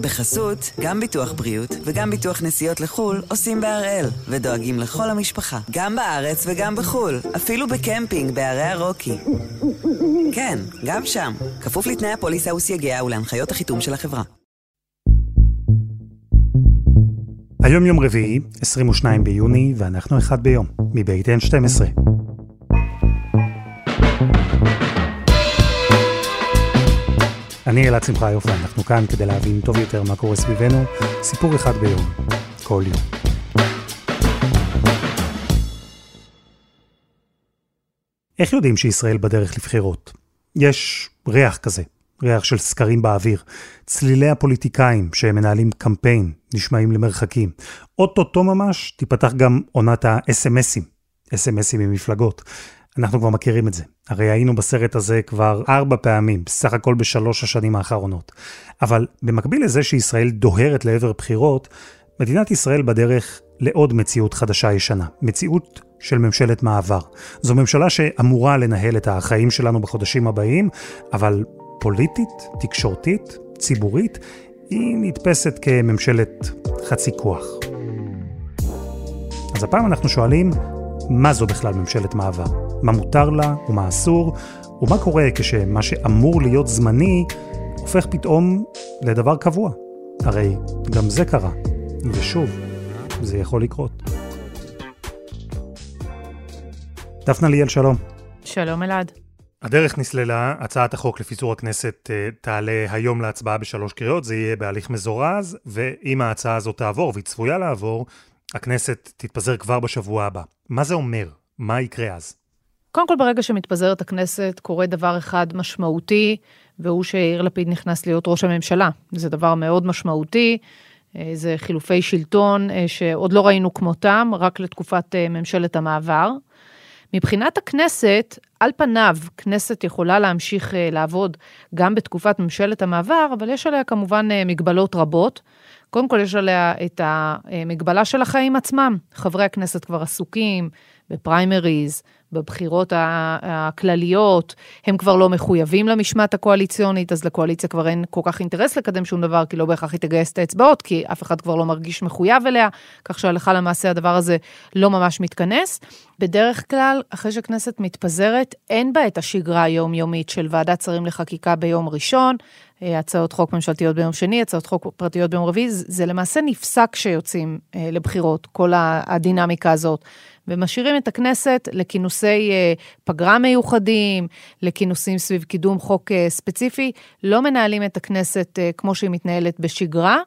בחסות, גם ביטוח בריאות וגם ביטוח נסיעות לחו"ל עושים בהראל, ודואגים לכל המשפחה, גם בארץ וגם בחו"ל, אפילו בקמפינג בערי הרוקי. כן, גם שם, כפוף לתנאי הפוליסה וסייגיה ולהנחיות החיתום של החברה. היום יום רביעי, 22 ביוני, ואנחנו אחד ביום, מבית N12. אני אלעד שמחיוף ואנחנו כאן כדי להבין טוב יותר מה קורה סביבנו, סיפור אחד ביום, כל יום. איך יודעים שישראל בדרך לבחירות? יש ריח כזה, ריח של סקרים באוויר. צלילי הפוליטיקאים שמנהלים קמפיין נשמעים למרחקים. אוטוטו ממש תיפתח גם עונת ה-SMSים, SMSים ממפלגות. אנחנו כבר מכירים את זה. הרי היינו בסרט הזה כבר ארבע פעמים, בסך הכל בשלוש השנים האחרונות. אבל במקביל לזה שישראל דוהרת לעבר בחירות, מדינת ישראל בדרך לעוד מציאות חדשה ישנה. מציאות של ממשלת מעבר. זו ממשלה שאמורה לנהל את החיים שלנו בחודשים הבאים, אבל פוליטית, תקשורתית, ציבורית, היא נתפסת כממשלת חצי כוח. אז הפעם אנחנו שואלים, מה זו בכלל ממשלת מעבר? מה מותר לה ומה אסור? ומה קורה כשמה שאמור להיות זמני הופך פתאום לדבר קבוע? הרי גם זה קרה, ושוב, זה יכול לקרות. דפנה ליאל, שלום. שלום אלעד. הדרך נסללה, הצעת החוק לפיזור הכנסת uh, תעלה היום להצבעה בשלוש קריאות, זה יהיה בהליך מזורז, ואם ההצעה הזאת תעבור, והיא צפויה לעבור, הכנסת תתפזר כבר בשבוע הבא. מה זה אומר? מה יקרה אז? קודם כל, ברגע שמתפזרת הכנסת, קורה דבר אחד משמעותי, והוא שיאיר לפיד נכנס להיות ראש הממשלה. זה דבר מאוד משמעותי, אה, זה חילופי שלטון אה, שעוד לא ראינו כמותם, רק לתקופת ממשלת המעבר. מבחינת הכנסת, על פניו, כנסת יכולה להמשיך אה, לעבוד גם בתקופת ממשלת המעבר, אבל יש עליה כמובן אה, מגבלות רבות. קודם כל, יש עליה את המגבלה של החיים עצמם. חברי הכנסת כבר עסוקים בפריימריז, בבחירות הכלליות, הם כבר לא מחויבים למשמעת הקואליציונית, אז לקואליציה כבר אין כל כך אינטרס לקדם שום דבר, כי לא בהכרח היא תגייס את האצבעות, כי אף אחד כבר לא מרגיש מחויב אליה, כך שהלכה למעשה הדבר הזה לא ממש מתכנס. בדרך כלל, אחרי שהכנסת מתפזרת, אין בה את השגרה היומיומית של ועדת שרים לחקיקה ביום ראשון, הצעות חוק ממשלתיות ביום שני, הצעות חוק פרטיות ביום רביעי, זה למעשה נפסק כשיוצאים אה, לבחירות, כל הדינמיקה הזאת. ומשאירים את הכנסת לכינוסי אה, פגרה מיוחדים, לכינוסים סביב קידום חוק אה, ספציפי, לא מנהלים את הכנסת אה, כמו שהיא מתנהלת בשגרה.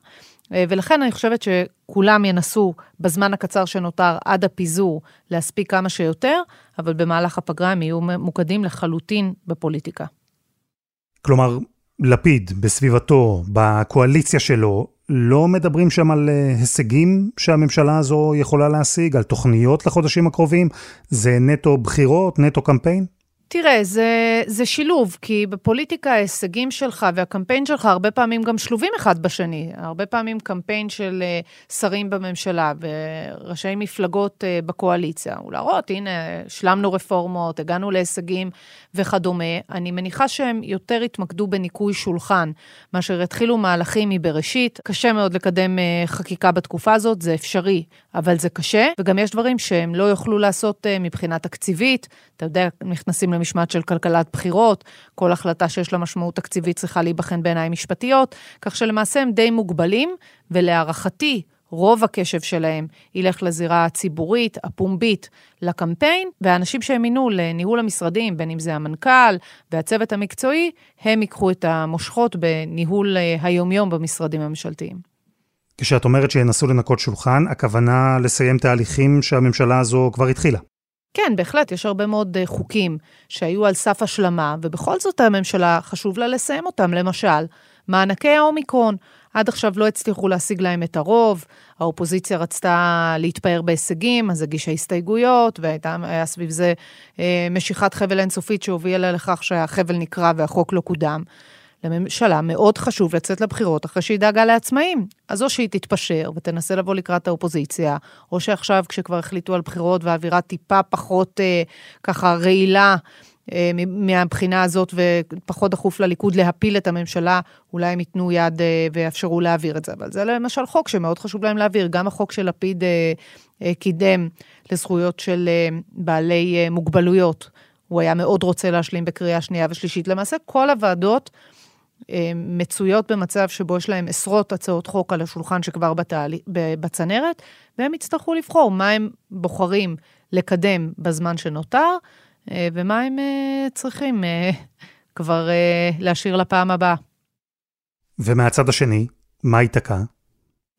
ולכן אני חושבת שכולם ינסו בזמן הקצר שנותר עד הפיזור להספיק כמה שיותר, אבל במהלך הפגרה הם יהיו ממוקדים לחלוטין בפוליטיקה. כלומר, לפיד בסביבתו, בקואליציה שלו, לא מדברים שם על אה, הישגים שהממשלה הזו יכולה להשיג, על תוכניות לחודשים הקרובים? זה נטו בחירות, נטו קמפיין? תראה, זה, זה שילוב, כי בפוליטיקה ההישגים שלך והקמפיין שלך הרבה פעמים גם שלובים אחד בשני. הרבה פעמים קמפיין של uh, שרים בממשלה וראשי מפלגות uh, בקואליציה, ולהראות, הנה, השלמנו רפורמות, הגענו להישגים וכדומה. אני מניחה שהם יותר התמקדו בניקוי שולחן, מאשר התחילו מהלכים מבראשית. קשה מאוד לקדם uh, חקיקה בתקופה הזאת, זה אפשרי, אבל זה קשה, וגם יש דברים שהם לא יוכלו לעשות מבחינה תקציבית. אתה יודע, נכנסים למשמעת של כלכלת בחירות, כל החלטה שיש לה משמעות תקציבית צריכה להיבחן בעיניים משפטיות, כך שלמעשה הם די מוגבלים, ולהערכתי, רוב הקשב שלהם ילך לזירה הציבורית, הפומבית, לקמפיין, והאנשים שהם מינו לניהול המשרדים, בין אם זה המנכ"ל והצוות המקצועי, הם ייקחו את המושכות בניהול אה, היומיום במשרדים הממשלתיים. כשאת אומרת שינסו לנקות שולחן, הכוונה לסיים תהליכים שהממשלה הזו כבר התחילה. כן, בהחלט, יש הרבה מאוד אה, חוקים שהיו על סף השלמה, ובכל זאת הממשלה, חשוב לה לסיים אותם. למשל, מענקי האומיקרון. עד עכשיו לא הצליחו להשיג להם את הרוב, האופוזיציה רצתה להתפאר בהישגים, אז הגישה הסתייגויות, והיה סביב זה אה, משיכת חבל אינסופית שהובילה לכך שהחבל נקרע והחוק לא קודם. לממשלה מאוד חשוב לצאת לבחירות אחרי שהיא דאגה לעצמאים. אז או שהיא תתפשר ותנסה לבוא לקראת האופוזיציה, או שעכשיו כשכבר החליטו על בחירות והאווירה טיפה פחות אה, ככה רעילה, אה, מהבחינה הזאת, ופחות דחוף לליכוד להפיל את הממשלה, אולי הם ייתנו יד אה, ויאפשרו להעביר את זה. אבל זה למשל חוק שמאוד חשוב להם להעביר. גם החוק שלפיד קידם לזכויות של בעלי מוגבלויות, הוא היה מאוד רוצה להשלים בקריאה שנייה ושלישית. למעשה, כל הוועדות מצויות במצב שבו יש להם עשרות הצעות חוק על השולחן שכבר בתעלי, בצנרת, והם יצטרכו לבחור מה הם בוחרים לקדם בזמן שנותר, אה, ומה הם אה, צריכים אה, כבר להשאיר לפעם הבאה. ומהצד השני, מה ייתקע?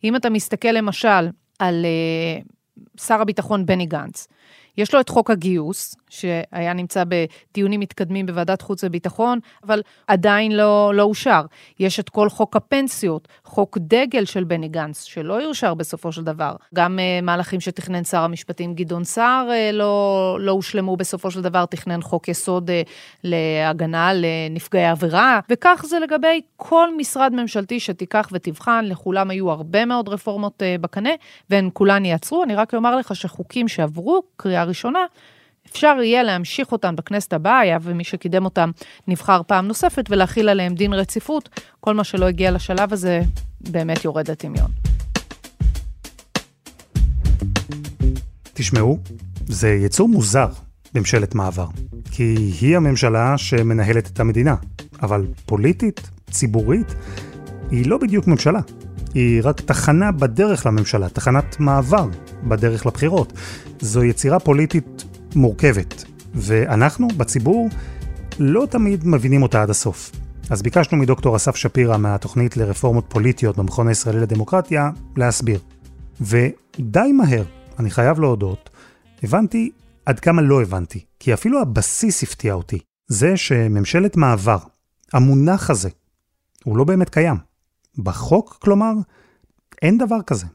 אם אתה מסתכל למשל על שר הביטחון בני גנץ, יש לו את חוק הגיוס, שהיה נמצא בדיונים מתקדמים בוועדת חוץ וביטחון, אבל עדיין לא, לא אושר. יש את כל חוק הפנסיות, חוק דגל של בני גנץ, שלא יאושר בסופו של דבר. גם uh, מהלכים שתכנן שר המשפטים גדעון סער uh, לא, לא הושלמו בסופו של דבר, תכנן חוק יסוד uh, להגנה לנפגעי עבירה, וכך זה לגבי כל משרד ממשלתי שתיקח ותבחן, לכולם היו הרבה מאוד רפורמות uh, בקנה, והן כולן ייעצרו. אני רק אומר לך שחוקים שעברו קריאה ראשונה, אפשר יהיה להמשיך אותם בכנסת הבאה, היה ומי שקידם אותם נבחר פעם נוספת, ולהכיל עליהם דין רציפות. כל מה שלא הגיע לשלב הזה באמת יורד לטמיון. תשמעו, זה יצור מוזר, ממשלת מעבר. כי היא הממשלה שמנהלת את המדינה, אבל פוליטית, ציבורית, היא לא בדיוק ממשלה. היא רק תחנה בדרך לממשלה, תחנת מעבר בדרך לבחירות. זו יצירה פוליטית מורכבת, ואנחנו, בציבור, לא תמיד מבינים אותה עד הסוף. אז ביקשנו מדוקטור אסף שפירא מהתוכנית לרפורמות פוליטיות במכון הישראלי לדמוקרטיה להסביר. ודי מהר, אני חייב להודות, הבנתי עד כמה לא הבנתי, כי אפילו הבסיס הפתיע אותי. זה שממשלת מעבר, המונח הזה, הוא לא באמת קיים. בחוק, כלומר, אין דבר כזה.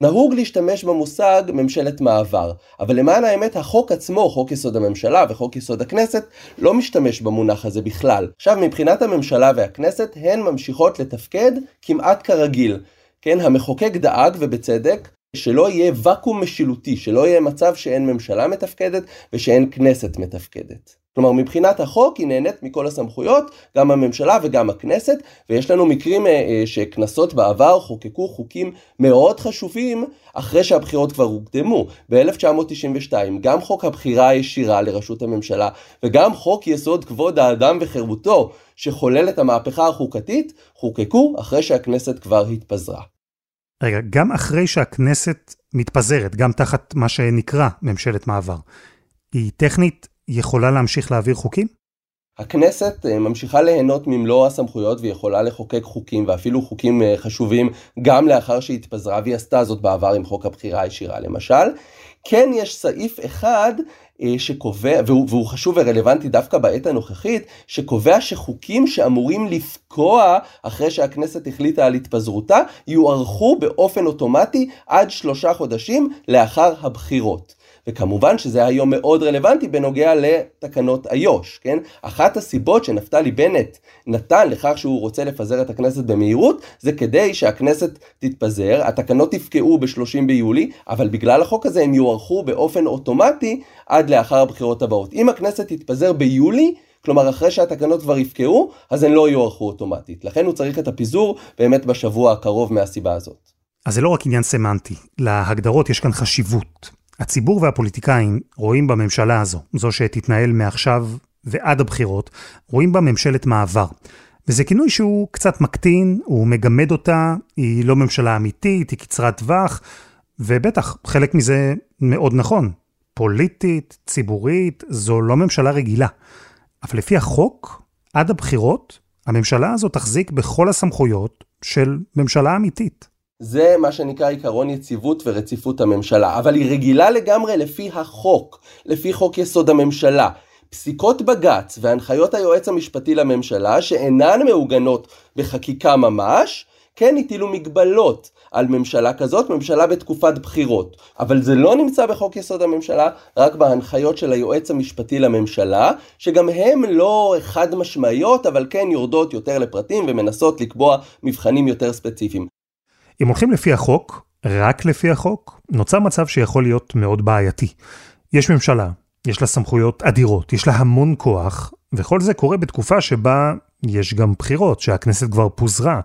נהוג להשתמש במושג ממשלת מעבר, אבל למען האמת החוק עצמו, חוק יסוד הממשלה וחוק יסוד הכנסת, לא משתמש במונח הזה בכלל. עכשיו מבחינת הממשלה והכנסת הן ממשיכות לתפקד כמעט כרגיל. כן, המחוקק דאג ובצדק שלא יהיה ואקום משילותי, שלא יהיה מצב שאין ממשלה מתפקדת ושאין כנסת מתפקדת. כלומר מבחינת החוק היא נהנית מכל הסמכויות, גם הממשלה וגם הכנסת, ויש לנו מקרים אה, אה, שכנסות בעבר חוקקו חוקים מאוד חשובים אחרי שהבחירות כבר הוקדמו. ב-1992 גם חוק הבחירה הישירה לראשות הממשלה וגם חוק יסוד כבוד האדם וחירותו שחולל את המהפכה החוקתית, חוקקו אחרי שהכנסת כבר התפזרה. רגע, גם אחרי שהכנסת מתפזרת, גם תחת מה שנקרא ממשלת מעבר, היא טכנית יכולה להמשיך להעביר חוקים? הכנסת אה, ממשיכה ליהנות ממלוא הסמכויות ויכולה לחוקק חוקים ואפילו חוקים אה, חשובים גם לאחר שהיא התפזרה והיא עשתה זאת בעבר עם חוק הבחירה הישירה למשל. כן יש סעיף אחד אה, שקובע, והוא, והוא חשוב ורלוונטי דווקא בעת הנוכחית, שקובע שחוקים שאמורים לפקוע אחרי שהכנסת החליטה על התפזרותה, יוארכו באופן אוטומטי עד שלושה חודשים לאחר הבחירות. וכמובן שזה היום מאוד רלוונטי בנוגע לתקנות איו"ש, כן? אחת הסיבות שנפתלי בנט נתן לכך שהוא רוצה לפזר את הכנסת במהירות, זה כדי שהכנסת תתפזר, התקנות יפקעו ב-30 ביולי, אבל בגלל החוק הזה הם יוארכו באופן אוטומטי עד לאחר הבחירות הבאות. אם הכנסת תתפזר ביולי, כלומר אחרי שהתקנות כבר יפקעו, אז הן לא יוארכו אוטומטית. לכן הוא צריך את הפיזור באמת בשבוע הקרוב מהסיבה הזאת. אז זה לא רק עניין סמנטי, להגדרות יש כאן חשיבות. הציבור והפוליטיקאים רואים בממשלה הזו, זו שתתנהל מעכשיו ועד הבחירות, רואים בה ממשלת מעבר. וזה כינוי שהוא קצת מקטין, הוא מגמד אותה, היא לא ממשלה אמיתית, היא קצרת טווח, ובטח, חלק מזה מאוד נכון. פוליטית, ציבורית, זו לא ממשלה רגילה. אבל לפי החוק, עד הבחירות, הממשלה הזו תחזיק בכל הסמכויות של ממשלה אמיתית. זה מה שנקרא עיקרון יציבות ורציפות הממשלה, אבל היא רגילה לגמרי לפי החוק, לפי חוק יסוד הממשלה. פסיקות בג"ץ והנחיות היועץ המשפטי לממשלה שאינן מעוגנות בחקיקה ממש, כן הטילו מגבלות על ממשלה כזאת, ממשלה בתקופת בחירות. אבל זה לא נמצא בחוק יסוד הממשלה, רק בהנחיות של היועץ המשפטי לממשלה, שגם הן לא חד משמעיות, אבל כן יורדות יותר לפרטים ומנסות לקבוע מבחנים יותר ספציפיים. אם הולכים לפי החוק, רק לפי החוק, נוצר מצב שיכול להיות מאוד בעייתי. יש ממשלה, יש לה סמכויות אדירות, יש לה המון כוח, וכל זה קורה בתקופה שבה יש גם בחירות, שהכנסת כבר פוזרה.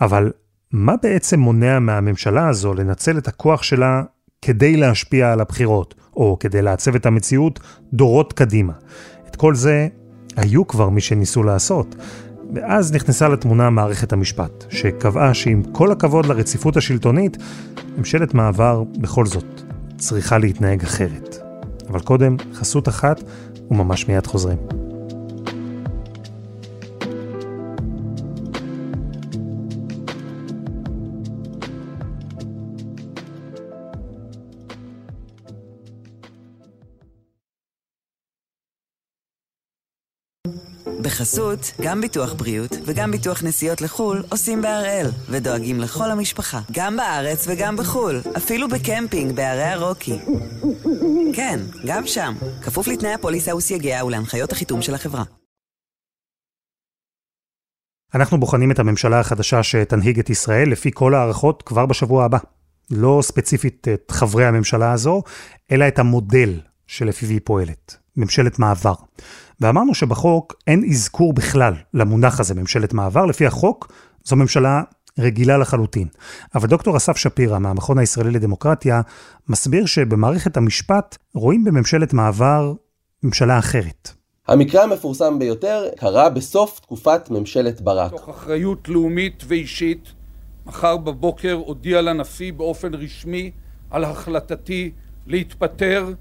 אבל מה בעצם מונע מהממשלה הזו לנצל את הכוח שלה כדי להשפיע על הבחירות, או כדי לעצב את המציאות דורות קדימה? את כל זה היו כבר מי שניסו לעשות. ואז נכנסה לתמונה מערכת המשפט, שקבעה שעם כל הכבוד לרציפות השלטונית, ממשלת מעבר בכל זאת צריכה להתנהג אחרת. אבל קודם, חסות אחת, וממש מיד חוזרים. בחסות, גם ביטוח בריאות וגם ביטוח נסיעות לחו"ל עושים בהראל, ודואגים לכל המשפחה, גם בארץ וגם בחו"ל, אפילו בקמפינג בערי הרוקי. כן, גם שם, כפוף לתנאי הפוליסה וסייגיה ולהנחיות החיתום של החברה. אנחנו בוחנים את הממשלה החדשה שתנהיג את ישראל לפי כל הערכות כבר בשבוע הבא. לא ספציפית את חברי הממשלה הזו, אלא את המודל שלפיו היא פועלת. ממשלת מעבר. ואמרנו שבחוק אין אזכור בכלל למונח הזה, ממשלת מעבר. לפי החוק, זו ממשלה רגילה לחלוטין. אבל דוקטור אסף שפירא מהמכון הישראלי לדמוקרטיה מסביר שבמערכת המשפט רואים בממשלת מעבר ממשלה אחרת. המקרה המפורסם ביותר קרה בסוף תקופת ממשלת ברק. תוך אחריות לאומית ואישית, מחר בבוקר הודיע לנשיא באופן רשמי על החלטתי להתפטר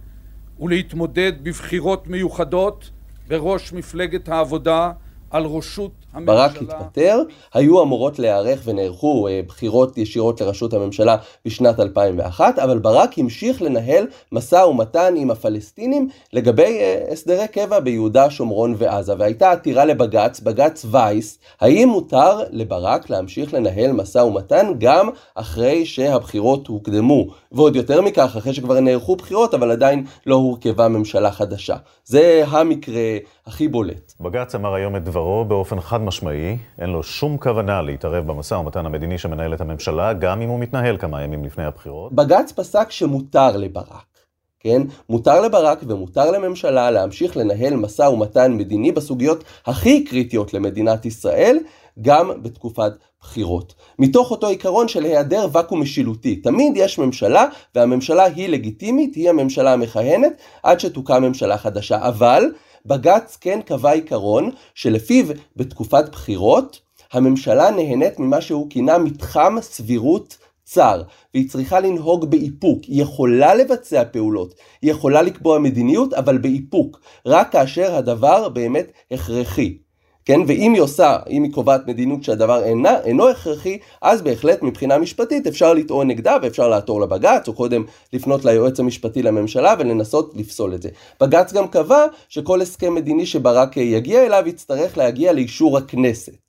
ולהתמודד בבחירות מיוחדות בראש מפלגת העבודה על ראשות. ברק התפטר, היו אמורות להיערך ונערכו אה, בחירות ישירות לראשות הממשלה בשנת 2001, אבל ברק המשיך לנהל משא ומתן עם הפלסטינים לגבי אה, הסדרי קבע ביהודה, שומרון ועזה, והייתה עתירה לבג"ץ, בג"ץ וייס, האם מותר לברק להמשיך לנהל משא ומתן גם אחרי שהבחירות הוקדמו, ועוד יותר מכך, אחרי שכבר נערכו בחירות, אבל עדיין לא הורכבה ממשלה חדשה. זה המקרה הכי בולט. בג"ץ אמר היום את דברו באופן חד משמעי, אין לו שום כוונה להתערב במשא ומתן המדיני שמנהלת הממשלה, גם אם הוא מתנהל כמה ימים לפני הבחירות. בג"ץ פסק שמותר לברק. כן? מותר לברק ומותר לממשלה להמשיך לנהל משא ומתן מדיני בסוגיות הכי קריטיות למדינת ישראל, גם בתקופת בחירות. מתוך אותו עיקרון של היעדר ואקום משילותי. תמיד יש ממשלה, והממשלה היא לגיטימית, היא הממשלה המכהנת, עד שתוקם ממשלה חדשה. אבל בג"ץ כן קבע עיקרון שלפיו בתקופת בחירות הממשלה נהנית ממה שהוא כינה מתחם סבירות צר, והיא צריכה לנהוג באיפוק. היא יכולה לבצע פעולות, היא יכולה לקבוע מדיניות, אבל באיפוק, רק כאשר הדבר באמת הכרחי. כן, ואם היא עושה, אם היא קובעת מדיניות שהדבר אינה, אינו הכרחי, אז בהחלט מבחינה משפטית אפשר לטעון נגדה ואפשר לעתור לבג"ץ, או קודם לפנות ליועץ המשפטי לממשלה ולנסות לפסול את זה. בג"ץ גם קבע שכל הסכם מדיני שברק יגיע אליו יצטרך להגיע לאישור הכנסת.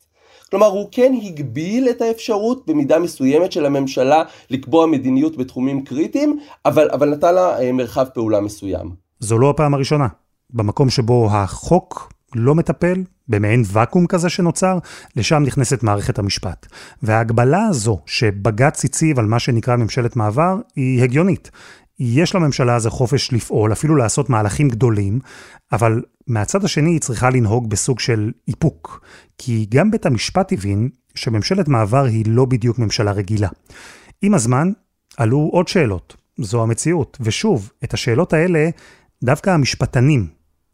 כלומר, הוא כן הגביל את האפשרות במידה מסוימת של הממשלה לקבוע מדיניות בתחומים קריטיים, אבל, אבל נתן לה אה, מרחב פעולה מסוים. זו לא הפעם הראשונה. במקום שבו החוק לא מטפל, במעין ואקום כזה שנוצר, לשם נכנסת מערכת המשפט. וההגבלה הזו שבג"ץ הציב על מה שנקרא ממשלת מעבר, היא הגיונית. יש לממשלה הזו חופש לפעול, אפילו לעשות מהלכים גדולים, אבל מהצד השני היא צריכה לנהוג בסוג של איפוק. כי גם בית המשפט הבין שממשלת מעבר היא לא בדיוק ממשלה רגילה. עם הזמן עלו עוד שאלות, זו המציאות. ושוב, את השאלות האלה דווקא המשפטנים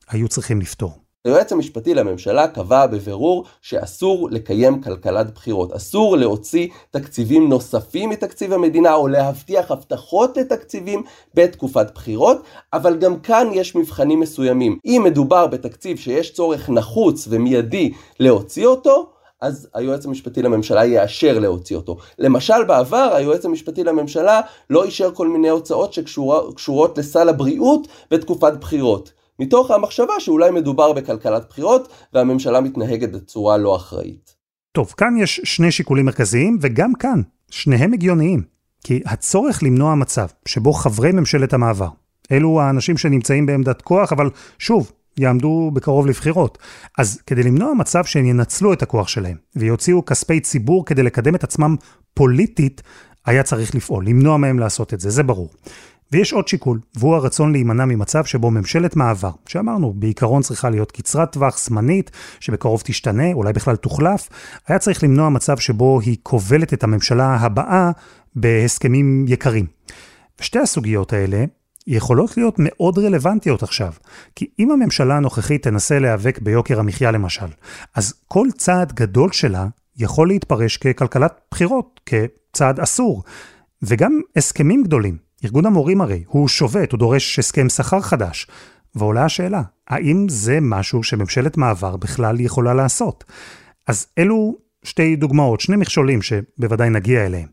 היו צריכים לפתור. היועץ המשפטי לממשלה קבע בבירור שאסור לקיים כלכלת בחירות. אסור להוציא תקציבים נוספים מתקציב המדינה או להבטיח הבטחות לתקציבים בתקופת בחירות, אבל גם כאן יש מבחנים מסוימים. אם מדובר בתקציב שיש צורך נחוץ ומיידי להוציא אותו, אז היועץ המשפטי לממשלה יאשר להוציא אותו. למשל בעבר היועץ המשפטי לממשלה לא אישר כל מיני הוצאות שקשורות לסל הבריאות בתקופת בחירות. מתוך המחשבה שאולי מדובר בכלכלת בחירות והממשלה מתנהגת בצורה לא אחראית. טוב, כאן יש שני שיקולים מרכזיים, וגם כאן, שניהם הגיוניים. כי הצורך למנוע מצב שבו חברי ממשלת המעבר, אלו האנשים שנמצאים בעמדת כוח, אבל שוב, יעמדו בקרוב לבחירות. אז כדי למנוע מצב שהם ינצלו את הכוח שלהם, ויוציאו כספי ציבור כדי לקדם את עצמם פוליטית, היה צריך לפעול, למנוע מהם לעשות את זה, זה ברור. ויש עוד שיקול, והוא הרצון להימנע ממצב שבו ממשלת מעבר, שאמרנו, בעיקרון צריכה להיות קצרת טווח, זמנית, שבקרוב תשתנה, אולי בכלל תוחלף, היה צריך למנוע מצב שבו היא כובלת את הממשלה הבאה בהסכמים יקרים. ושתי הסוגיות האלה יכולות להיות מאוד רלוונטיות עכשיו. כי אם הממשלה הנוכחית תנסה להיאבק ביוקר המחיה למשל, אז כל צעד גדול שלה יכול להתפרש ככלכלת בחירות, כצעד אסור. וגם הסכמים גדולים. ארגון המורים הרי, הוא שובת, הוא דורש הסכם שכר חדש. ועולה השאלה, האם זה משהו שממשלת מעבר בכלל יכולה לעשות? אז אלו שתי דוגמאות, שני מכשולים שבוודאי נגיע אליהם.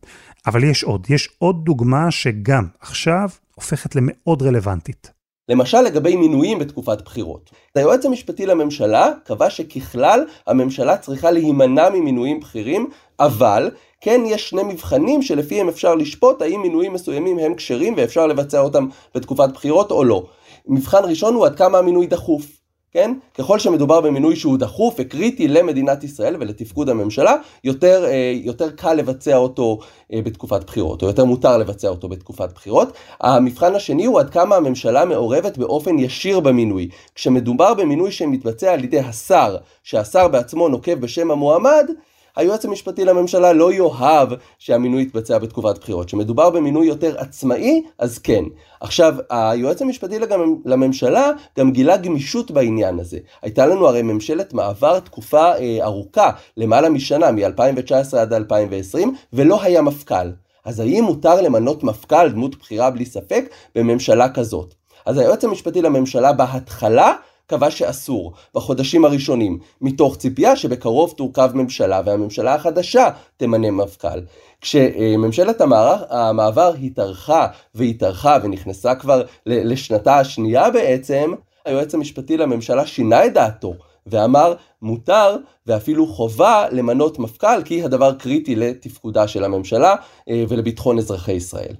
אבל יש עוד, יש עוד דוגמה שגם עכשיו הופכת למאוד רלוונטית. למשל לגבי מינויים בתקופת בחירות. היועץ המשפטי לממשלה קבע שככלל הממשלה צריכה להימנע ממינויים בכירים, אבל כן יש שני מבחנים שלפיהם אפשר לשפוט האם מינויים מסוימים הם כשרים ואפשר לבצע אותם בתקופת בחירות או לא. מבחן ראשון הוא עד כמה המינוי דחוף. כן? ככל שמדובר במינוי שהוא דחוף וקריטי למדינת ישראל ולתפקוד הממשלה, יותר, אה, יותר קל לבצע אותו אה, בתקופת בחירות, או יותר מותר לבצע אותו בתקופת בחירות. המבחן השני הוא עד כמה הממשלה מעורבת באופן ישיר במינוי. כשמדובר במינוי שמתבצע על ידי השר, שהשר בעצמו נוקב בשם המועמד, היועץ המשפטי לממשלה לא יאהב שהמינוי יתבצע בתקופת בחירות. כשמדובר במינוי יותר עצמאי, אז כן. עכשיו, היועץ המשפטי לממשלה גם גילה גמישות בעניין הזה. הייתה לנו הרי ממשלת מעבר תקופה אה, ארוכה, למעלה משנה, מ-2019 עד 2020, ולא היה מפכ"ל. אז האם מותר למנות מפכ"ל, דמות בכירה בלי ספק, בממשלה כזאת? אז היועץ המשפטי לממשלה בהתחלה קבע שאסור בחודשים הראשונים, מתוך ציפייה שבקרוב תורכב ממשלה והממשלה החדשה תמנה מפכ"ל. כשממשלת המערך, המעבר התארכה והתארכה ונכנסה כבר לשנתה השנייה בעצם, היועץ המשפטי לממשלה שינה את דעתו ואמר מותר ואפילו חובה למנות מפכ"ל כי הדבר קריטי לתפקודה של הממשלה אה, ולביטחון אזרחי ישראל.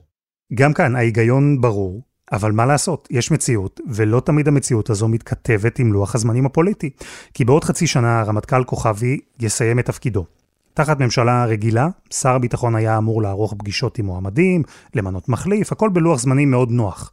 גם כאן ההיגיון ברור, אבל מה לעשות, יש מציאות, ולא תמיד המציאות הזו מתכתבת עם לוח הזמנים הפוליטי. כי בעוד חצי שנה הרמטכ"ל כוכבי יסיים את תפקידו. תחת ממשלה רגילה, שר הביטחון היה אמור לערוך פגישות עם מועמדים, למנות מחליף, הכל בלוח זמנים מאוד נוח.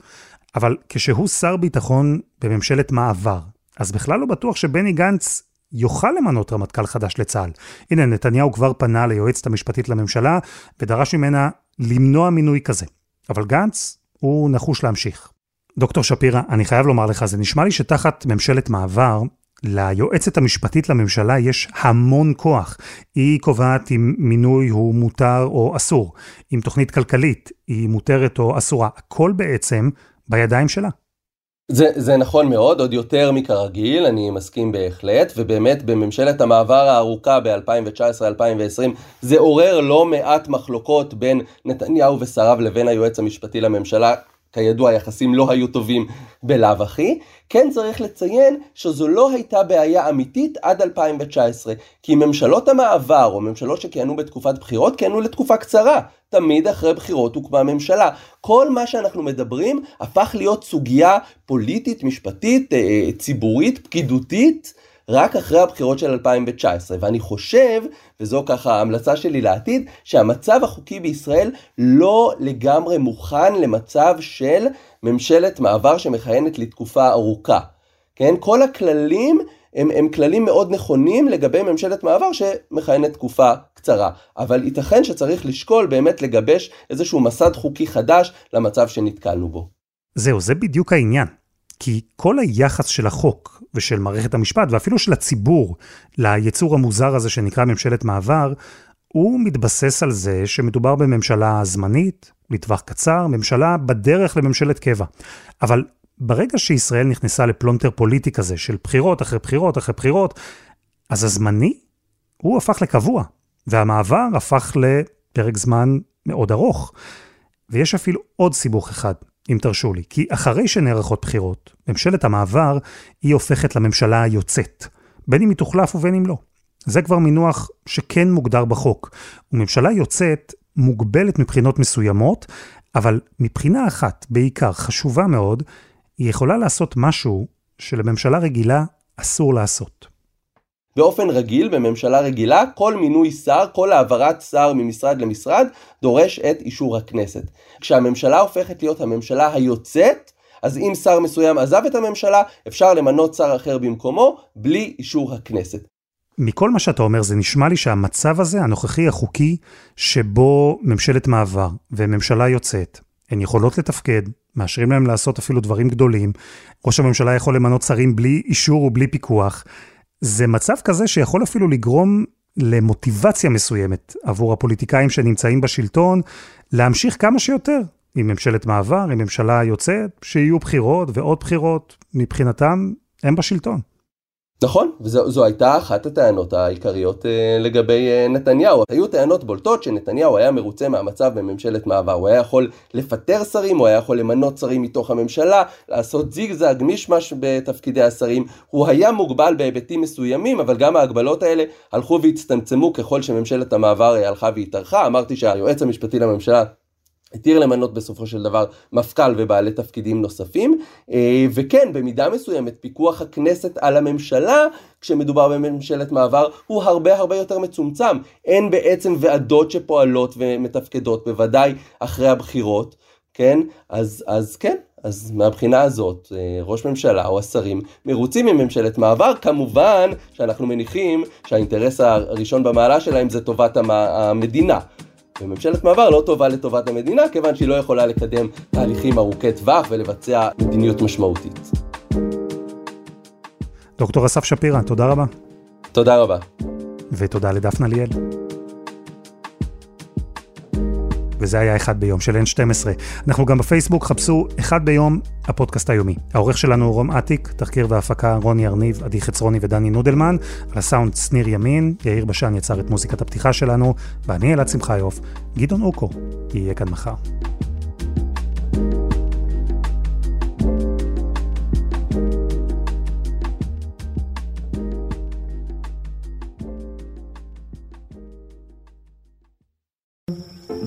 אבל כשהוא שר ביטחון בממשלת מעבר, אז בכלל לא בטוח שבני גנץ יוכל למנות רמטכ"ל חדש לצה"ל. הנה, נתניהו כבר פנה ליועצת המשפטית לממשלה ודרש ממנה למנוע מינוי כזה. אבל גנץ הוא נחוש להמשיך. דוקטור שפירא, אני חייב לומר לך, זה נשמע לי שתחת ממשלת מעבר, ליועצת המשפטית לממשלה יש המון כוח. היא קובעת אם מינוי הוא מותר או אסור, אם תוכנית כלכלית היא מותרת או אסורה, הכל בעצם בידיים שלה. זה, זה נכון מאוד, עוד יותר מכרגיל, אני מסכים בהחלט, ובאמת בממשלת המעבר הארוכה ב-2019-2020 זה עורר לא מעט מחלוקות בין נתניהו ושריו לבין היועץ המשפטי לממשלה, כידוע היחסים לא היו טובים בלאו הכי, כן צריך לציין שזו לא הייתה בעיה אמיתית עד 2019, כי ממשלות המעבר או ממשלות שכיהנו בתקופת בחירות כיהנו לתקופה קצרה, תמיד אחרי בחירות הוקמה ממשלה. כל מה שאנחנו מדברים הפך להיות סוגיה פוליטית, משפטית, אה, אה, ציבורית, פקידותית. רק אחרי הבחירות של 2019, ואני חושב, וזו ככה ההמלצה שלי לעתיד, שהמצב החוקי בישראל לא לגמרי מוכן למצב של ממשלת מעבר שמכהנת לתקופה ארוכה. כן? כל הכללים הם, הם כללים מאוד נכונים לגבי ממשלת מעבר שמכהנת תקופה קצרה. אבל ייתכן שצריך לשקול באמת לגבש איזשהו מסד חוקי חדש למצב שנתקלנו בו. זהו, זה בדיוק העניין. כי כל היחס של החוק ושל מערכת המשפט, ואפילו של הציבור, ליצור המוזר הזה שנקרא ממשלת מעבר, הוא מתבסס על זה שמדובר בממשלה זמנית, לטווח קצר, ממשלה בדרך לממשלת קבע. אבל ברגע שישראל נכנסה לפלונטר פוליטי כזה של בחירות אחרי בחירות אחרי בחירות, אז הזמני, הוא הפך לקבוע, והמעבר הפך לפרק זמן מאוד ארוך. ויש אפילו עוד סיבוך אחד, אם תרשו לי, כי אחרי שנערכות בחירות, ממשלת המעבר היא הופכת לממשלה היוצאת, בין אם היא תוחלף ובין אם לא. זה כבר מינוח שכן מוגדר בחוק. וממשלה יוצאת מוגבלת מבחינות מסוימות, אבל מבחינה אחת, בעיקר חשובה מאוד, היא יכולה לעשות משהו שלממשלה רגילה אסור לעשות. באופן רגיל, בממשלה רגילה, כל מינוי שר, כל העברת שר ממשרד למשרד, דורש את אישור הכנסת. כשהממשלה הופכת להיות הממשלה היוצאת, אז אם שר מסוים עזב את הממשלה, אפשר למנות שר אחר במקומו, בלי אישור הכנסת. מכל מה שאתה אומר, זה נשמע לי שהמצב הזה, הנוכחי החוקי, שבו ממשלת מעבר וממשלה יוצאת, הן יכולות לתפקד, מאשרים להם לעשות אפילו דברים גדולים, ראש הממשלה יכול למנות שרים בלי אישור ובלי פיקוח, זה מצב כזה שיכול אפילו לגרום למוטיבציה מסוימת עבור הפוליטיקאים שנמצאים בשלטון, להמשיך כמה שיותר עם ממשלת מעבר, עם ממשלה יוצאת, שיהיו בחירות ועוד בחירות, מבחינתם הם בשלטון. נכון, וזו הייתה אחת הטענות העיקריות אה, לגבי אה, נתניהו. היו טענות בולטות שנתניהו היה מרוצה מהמצב בממשלת מעבר. הוא היה יכול לפטר שרים, הוא היה יכול למנות שרים מתוך הממשלה, לעשות זיגזג, מישמש בתפקידי השרים. הוא היה מוגבל בהיבטים מסוימים, אבל גם ההגבלות האלה הלכו והצטמצמו ככל שממשלת המעבר אה, הלכה והתארכה. אמרתי שהיועץ המשפטי לממשלה התיר למנות בסופו של דבר מפכ"ל ובעלי תפקידים נוספים, אה, וכן, במידה מסוימת פיקוח הכנסת על הממשלה, כשמדובר בממשלת מעבר, הוא הרבה הרבה יותר מצומצם. אין בעצם ועדות שפועלות ומתפקדות, בוודאי אחרי הבחירות, כן? אז, אז כן, אז מהבחינה הזאת, אה, ראש ממשלה או השרים מרוצים מממשלת מעבר, כמובן שאנחנו מניחים שהאינטרס הראשון במעלה שלהם זה טובת המדינה. וממשלת מעבר לא טובה לטובת המדינה, כיוון שהיא לא יכולה לקדם תהליכים ארוכי טווח ולבצע מדיניות משמעותית. דוקטור אסף שפירא, תודה רבה. תודה רבה. ותודה לדפנה ליאל. וזה היה אחד ביום של N12. אנחנו גם בפייסבוק, חפשו אחד ביום, הפודקאסט היומי. העורך שלנו הוא רום אטיק, תחקיר והפקה רוני ארניב, עדי חצרוני ודני נודלמן, על הסאונד שניר ימין, יאיר בשן יצר את מוזיקת הפתיחה שלנו, ואני אלעד שמחיוף, גדעון אוקו, יהיה כאן מחר.